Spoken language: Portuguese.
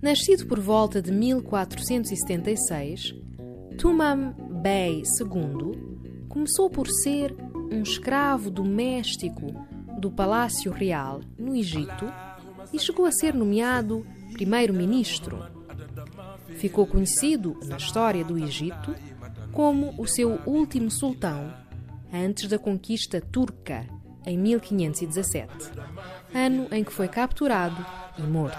Nascido por volta de 1476, Tumam Bey II começou por ser um escravo doméstico do Palácio Real no Egito e chegou a ser nomeado primeiro-ministro. Ficou conhecido na história do Egito como o seu último sultão antes da conquista turca em 1517, ano em que foi capturado e morto.